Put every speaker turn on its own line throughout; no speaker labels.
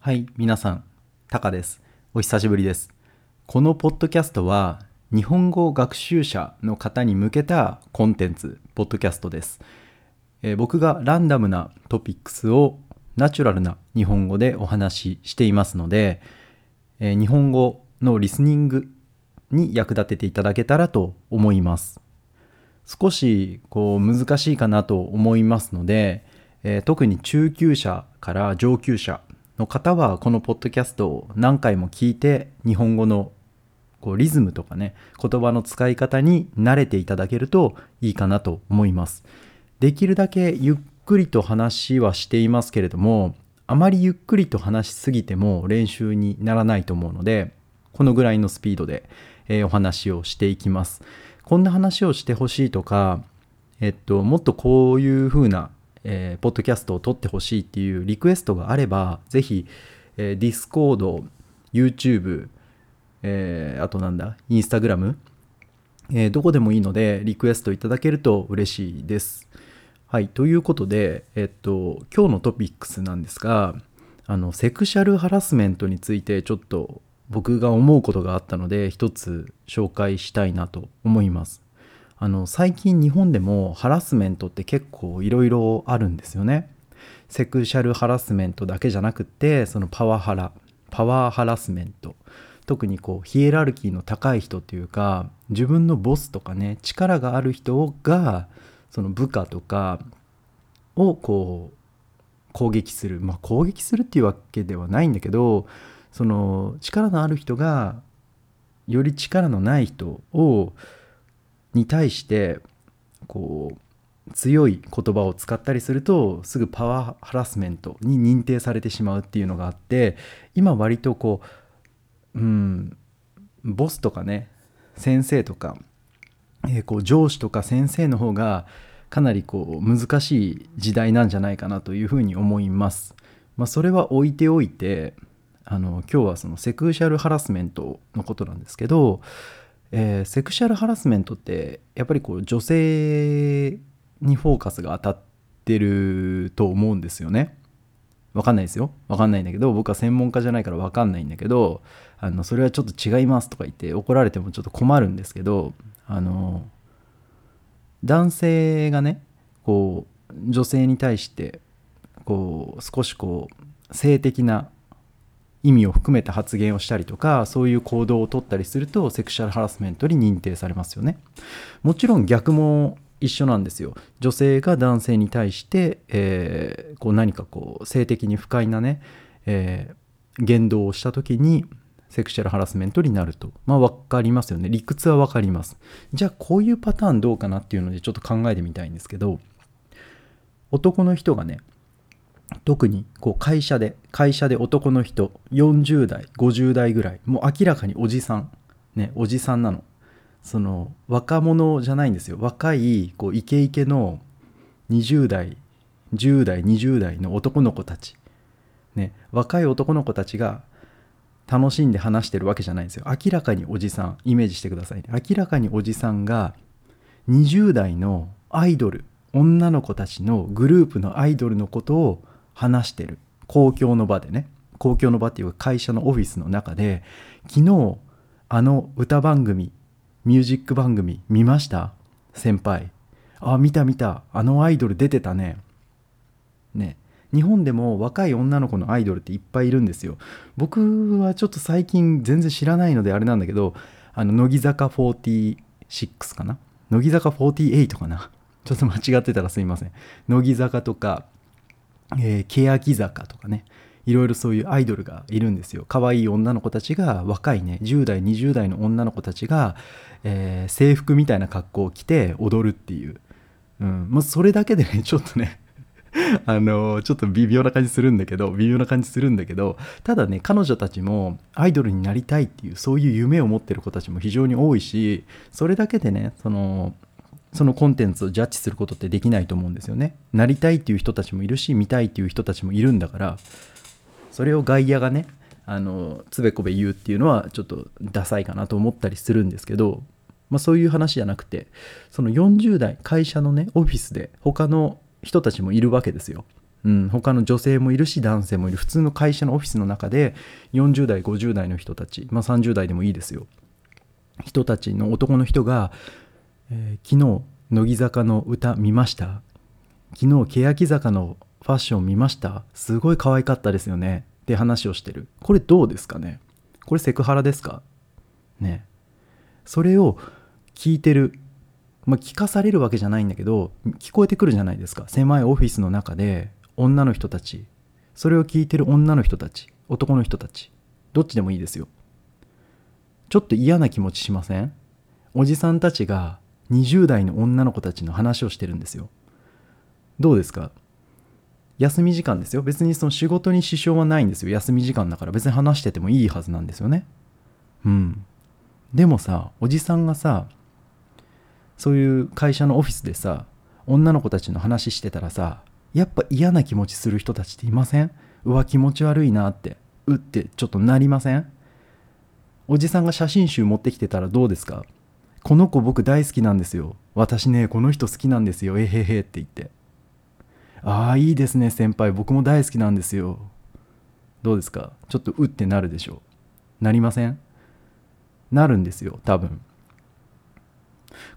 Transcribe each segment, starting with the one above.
はい、皆さん、タカです。お久しぶりです。このポッドキャストは、日本語学習者の方に向けたコンテンツ、ポッドキャストです。えー僕がランダムなトピックスをナチュラルな日本語でお話ししていますので、えー日本語のリスニングに役立てていただけたらと思います。少しこう難しいかなと思いますので、えー特に中級者から上級者の方はこのポッドキャストを何回も聞いて日本語のこうリズムとかね言葉の使い方に慣れていただけるといいかなと思います。できるだけゆっくりと話はしていますけれどもあまりゆっくりと話しすぎても練習にならないと思うのでこのぐらいのスピードで、えーお話をしていきます。こんな話をしてほしいとか、えっと、もっとこういう風な、えーポッドキャストを撮ってほしいっていうリクエストがあれば、ぜひ、えー、Discord、YouTube、えーあとなんだ、Instagram、えーどこでもいいのでリクエストいただけると嬉しいです。はい、ということで、えっと、今日のトピックスなんですが、あの、セクシャルハラスメントについてちょっと僕が思うことがあったので、一つ紹介したいなと思います。あの、最近日本でもハラスメントって結構いろいろあるんですよね。セクシャルハラスメントだけじゃなくて、そのパワハラ、パワーハラスメント。特にこうヒエラルキーの高い人っていうか自分のボスとかね力がある人がその部下とかをこう攻撃するまあ攻撃するっていうわけではないんだけどその力のある人がより力のない人をに対してこう強い言葉を使ったりするとすぐパワーハラスメントに認定されてしまうっていうのがあって今割とこううん、ボスとかね先生とか、えーこう上司とか先生の方がかなりこう難しい時代なんじゃないかなというふうに思います。まあ、それは置いておいてあの今日はそのセクシャルハラスメントのことなんですけど、えーセクシャルハラスメントってやっぱりこう女性にフォーカスが当たってると思うんですよね。わかんないですよ。わかんないんだけど、僕は専門家じゃないからわかんないんだけど、あの、それはちょっと違いますとか言って怒られてもちょっと困るんですけど、あの、男性がね、こう、女性に対して、こう、少しこう、性的な意味を含めた発言をしたりとか、そういう行動をとったりすると、セクシャルハラスメントに認定されますよね。もちろん逆も一緒なんですよ。女性が男性に対して、えーこう何かこう性的に不快なね、えー言動をした時にセクシャルハラスメントになると。まあ分かりますよね。理屈は分かります。じゃあこういうパターンどうかなっていうのでちょっと考えてみたいんですけど男の人がね特にこう会社で会社で男の人40代50代ぐらいもう明らかにおじさんねおじさんなの。その若者じゃないんですよ。若いこうイケイケの20代10代20代の男の子たち。ね若い男の子たちが楽しんで話してるわけじゃないんですよ。明らかにおじさんイメージしてくださいね。明らかにおじさんが20代のアイドル女の子たちのグループのアイドルのことを話してる。公共の場でね。公共の場っていうか会社のオフィスの中で昨日あの歌番組ミュージック番組見ました？先輩。あ見た見た。あのアイドル出てたね。ね。日本でも若い女の子のアイドルっていっぱいいるんですよ。僕はちょっと最近全然知らないのであれなんだけどあの乃木坂46かな？乃木坂48かな？ちょっと間違ってたらすいません。乃木坂とか、えー、欅坂とかねいろいろそういうアイドルがいるんですよ。可愛い女の子たちが若いね10代20代の女の子たちが、えー制服みたいな格好を着て踊るっていう、うん、もうそれだけでね ちょっとねあのちょっと微妙な感じするんだけど微妙な感じするんだけどただね彼女たちもアイドルになりたいっていうそういう夢を持ってる子たちも非常に多いしそれだけでねそのそのコンテンツをジャッジすることってできないと思うんですよね。なりたいっていう人たちもいるし見たいっていう人たちもいるんだからそれを外野がねあのつべこべ言うっていうのはちょっとダサいかなと思ったりするんですけど、まあ、そういう話じゃなくてその40代会社のねオフィスで他の人たちもいるわけですよ。うん、他の女性もいるし男性もいる。普通の会社のオフィスの中で40代50代の人たち、まあ、30代でもいいですよ。人たちの男の人が、えー、昨日乃木坂の歌見ました？昨日欅坂のファッション見ました？すごい可愛かったですよね。って話をしてる。これどうですかね？これセクハラですか？ね。それを聞いてるまあ、聞かされるわけじゃないんだけど聞こえてくるじゃないですか。狭いオフィスの中で女の人たち。それを聞いてる女の人たち。男の人たち。どっちでもいいですよ。ちょっと嫌な気持ちしません？おじさんたちが20代の女の子たちの話をしてるんですよ。どうですか？休み時間ですよ。別にその仕事に支障はないんですよ。休み時間だから。別に話しててもいいはずなんですよね。うん。でもさおじさんがさそういう会社のオフィスでさ女の子たちの話してたらさやっぱ嫌な気持ちする人たちっていません？うわ気持ち悪いなって。うってちょっとなりません？おじさんが写真集持ってきてたらどうですか？この子僕大好きなんですよ。私ねこの人好きなんですよ。えへへって言って。ああいいですね先輩。僕も大好きなんですよ。どうですか？ちょっとうってなるでしょう。なりません？なるんですよ多分。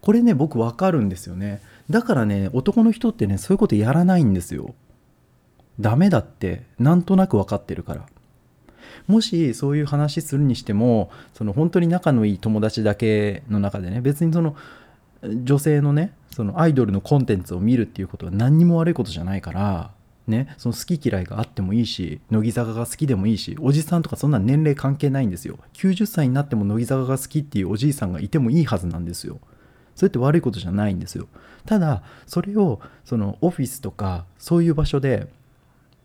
これね僕わかるんですよね。だからね男の人ってねそういうことやらないんですよ。ダメだってなんとなく分かってるから。もしそういう話するにしてもその本当に仲のいい友達だけの中でね別にその女性のねそのアイドルのコンテンツを見るっていうことは何にも悪いことじゃないからね、その好き嫌いがあってもいいし乃木坂が好きでもいいしおじさんとかそんな年齢関係ないんですよ。90歳になっても乃木坂が好きっていうおじいさんがいてもいいはずなんですよ。それって悪いことじゃないんですよ。ただそれをそのオフィスとかそういう場所で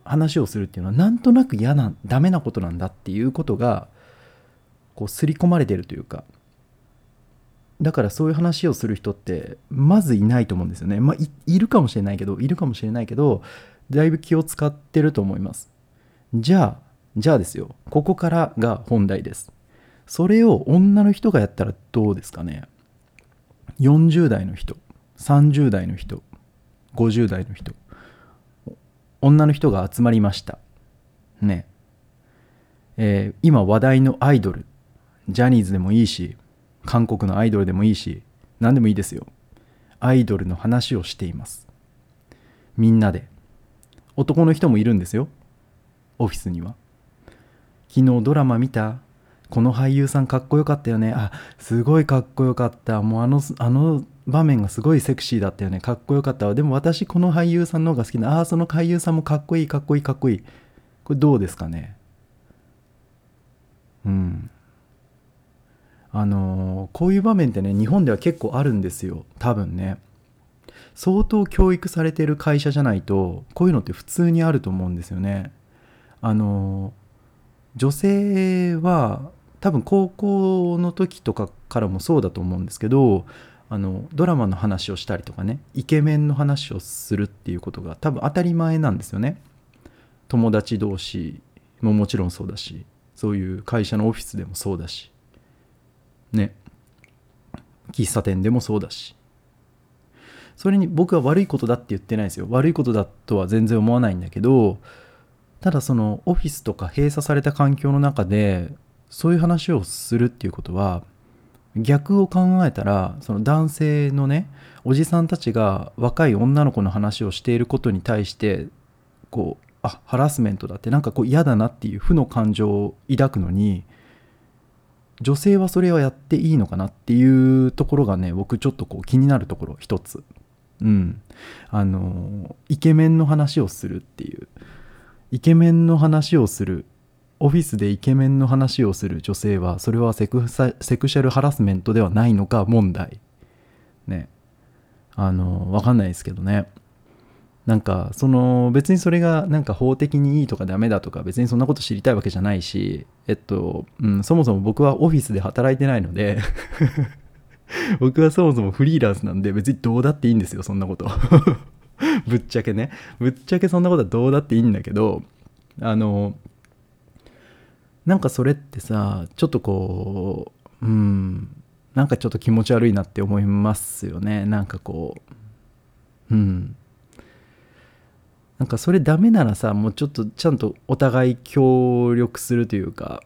話をするっていうのはなんとなく嫌なダメなことなんだっていうことがこう刷り込まれてるというか。だからそういう話をする人ってまずいないと思うんですよね。まあいるかもしれないけどいるかもしれないけどだいぶ気を使ってると思います。じゃあじゃあですよ。ここからが本題です。それを女の人がやったらどうですかね。40代の人30代の人50代の人。女の人が集まりました。ね。えー、今話題のアイドル。ジャニーズでもいいし韓国のアイドルでもいいし何でもいいですよ。アイドルの話をしています。みんなで。男の人もいるんですよ。オフィスには。昨日ドラマ見た。この俳優さんかっこよかったよね。あすごいかっこよかった。もうあのあの場面がすごいセクシーだったよね。かっこよかったわ。でも私この俳優さんの方が好きなああその俳優さんもかっこいいかっこいいかっこいい。これどうですかね？うん。あのー、こういう場面ってね日本では結構あるんですよ。多分ね。相当教育されてる会社じゃないとこういうのって普通にあると思うんですよね。あのー、女性は多分高校の時とかからもそうだと思うんですけどあのドラマの話をしたりとかねイケメンの話をするっていうことが多分当たり前なんですよね。友達同士ももちろんそうだしそういう会社のオフィスでもそうだしね。喫茶店でもそうだし。それに僕は悪いことだって言ってないですよ。悪いことだとは全然思わないんだけどただそのオフィスとか閉鎖された環境の中でそういう話をするっていうことは逆を考えたらその男性のねおじさんたちが若い女の子の話をしていることに対してこうあハラスメントだってなんかこう嫌だなっていう負の感情を抱くのに女性はそれはやっていいのかなっていうところがね僕ちょっとこう気になるところ一つ。うん。あのイケメンの話をするっていう。イケメンの話をするオフィスでイケメンの話をする女性はそれはセクセクシャルハラスメントではないのか問題。ね。あのわかんないですけどね。なんかその別にそれがなんか法的にいいとかダメだとか別にそんなこと知りたいわけじゃないしえっと、うん、そもそも僕はオフィスで働いてないので 僕はそもそもフリーランスなんで別にどうだっていいんですよそんなこと。ぶっちゃけね。ぶっちゃけそんなことはどうだっていいんだけどあのなんかそれってさちょっとこううんなんかちょっと気持ち悪いなって思いますよね。なんかこううん。なんかそれダメならさもうちょっとちゃんとお互い協力するというか、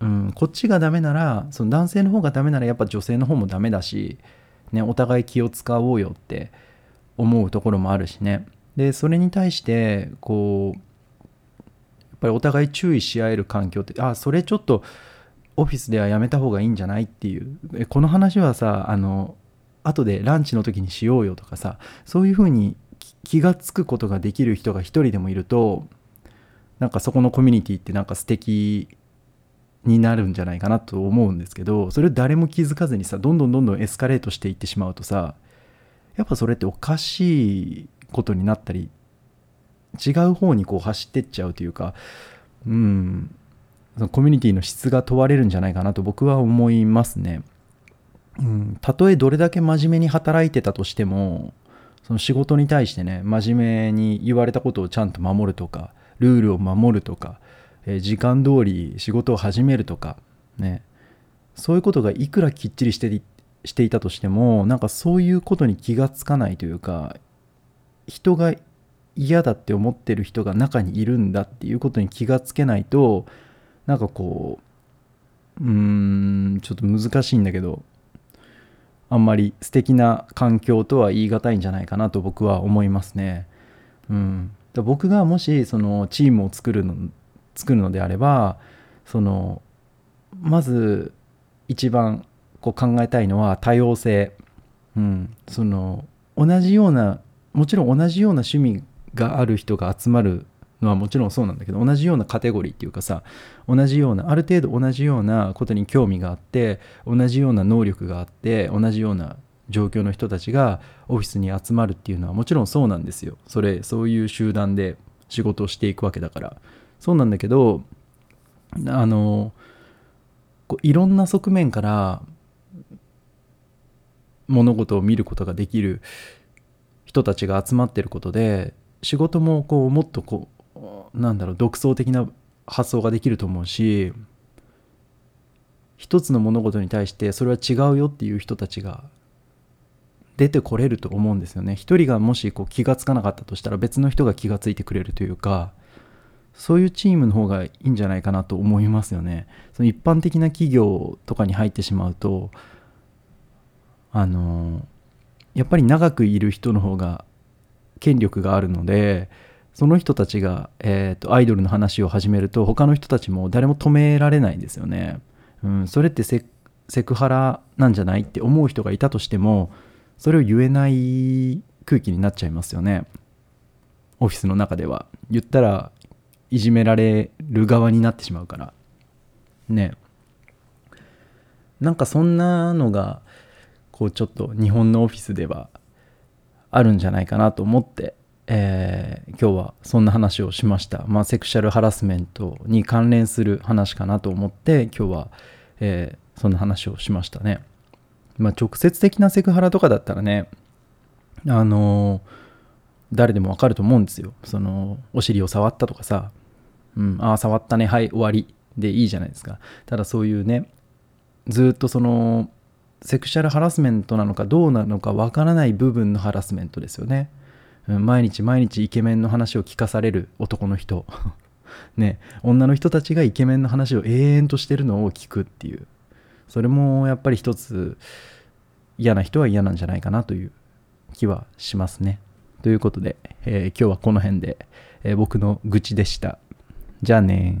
うん、こっちがダメならその男性の方がダメならやっぱ女性の方もダメだし、ね、お互い気を使おうよって思うところもあるしね。でそれに対してこうぱりお互い注意し合える環境ってあそれちょっとオフィスではやめた方がいいんじゃないっていう。この話はさあの後でランチの時にしようよとかさそういうふうに気が付くことができる人が一人でもいるとなんかそこのコミュニティってなんか素敵になるんじゃないかなと思うんですけどそれ誰も気づかずにさどんどんどんどんエスカレートしていってしまうとさやっぱそれっておかしいことになったり違う方にこう走ってっちゃうというかうん。そのコミュニティの質が問われるんじゃないかなと僕は思いますね。うん、たとえどれだけ真面目に働いてたとしてもその仕事に対してね真面目に言われたことをちゃんと守るとかルールを守るとか、えー、時間通り仕事を始めるとかね。そういうことがいくらきっちりしてしていたとしてもなんかそういうことに気がつかないというか人が嫌だって思ってる人が中にいるんだっていうことに気がつけないとなんかこううーんちょっと難しいんだけどあんまり素敵な環境とは言い難いんじゃないかなと僕は思いますね。うん、だ僕がもしそのチームを作るの作るのであればそのまず一番こう考えたいのは多様性、うん、その同じようなもちろん同じような趣味がある人が集まるのはもちろんそうなんだけど同じようなカテゴリーっていうかさ同じようなある程度同じようなことに興味があって同じような能力があって同じような状況の人たちがオフィスに集まるっていうのはもちろんそうなんですよ。それそういう集団で仕事をしていくわけだから。そうなんだけどあのこういろんな側面から物事を見ることができる人たちが集まってることで仕事もこうもっとこうなんだろう独創的な発想ができると思うし一つの物事に対してそれは違うよっていう人たちが出てこれると思うんですよね。一人がもしこう気がつかなかったとしたら別の人が気がついてくれるというかそういうチームの方がいいんじゃないかなと思いますよね。その一般的な企業とかに入ってしまうとあのやっぱり長くいる人の方が権力があるのでその人たちが、えーと、アイドルの話を始めると他の人たちも誰も止められないんですよね。うん、それってセクハラなんじゃないって思う人がいたとしてもそれを言えない空気になっちゃいますよね。オフィスの中では。言ったらいじめられる側になってしまうから。ね。なんかそんなのがこうちょっと日本のオフィスではあるんじゃないかなと思ってえー、今日はそんな話をしました。まあ、セクシャルハラスメントに関連する話かなと思って今日は、えー、そんな話をしましたね。まあ、直接的なセクハラとかだったらね、あのー、誰でもわかると思うんですよ。その、お尻を触ったとかさ、うん、ああ、触ったね、はい、終わりでいいじゃないですか。ただそういうね、ずっとその、セクシャルハラスメントなのかどうなのかわからない部分のハラスメントですよね。うん毎日毎日イケメンの話を聞かされる男の人。ね女の人たちがイケメンの話を永遠としてるのを聞くっていう。それもやっぱり一つ嫌な人は嫌なんじゃないかなという気はしますね。ということで、えー、今日はこの辺で、えー、僕の愚痴でした。じゃあね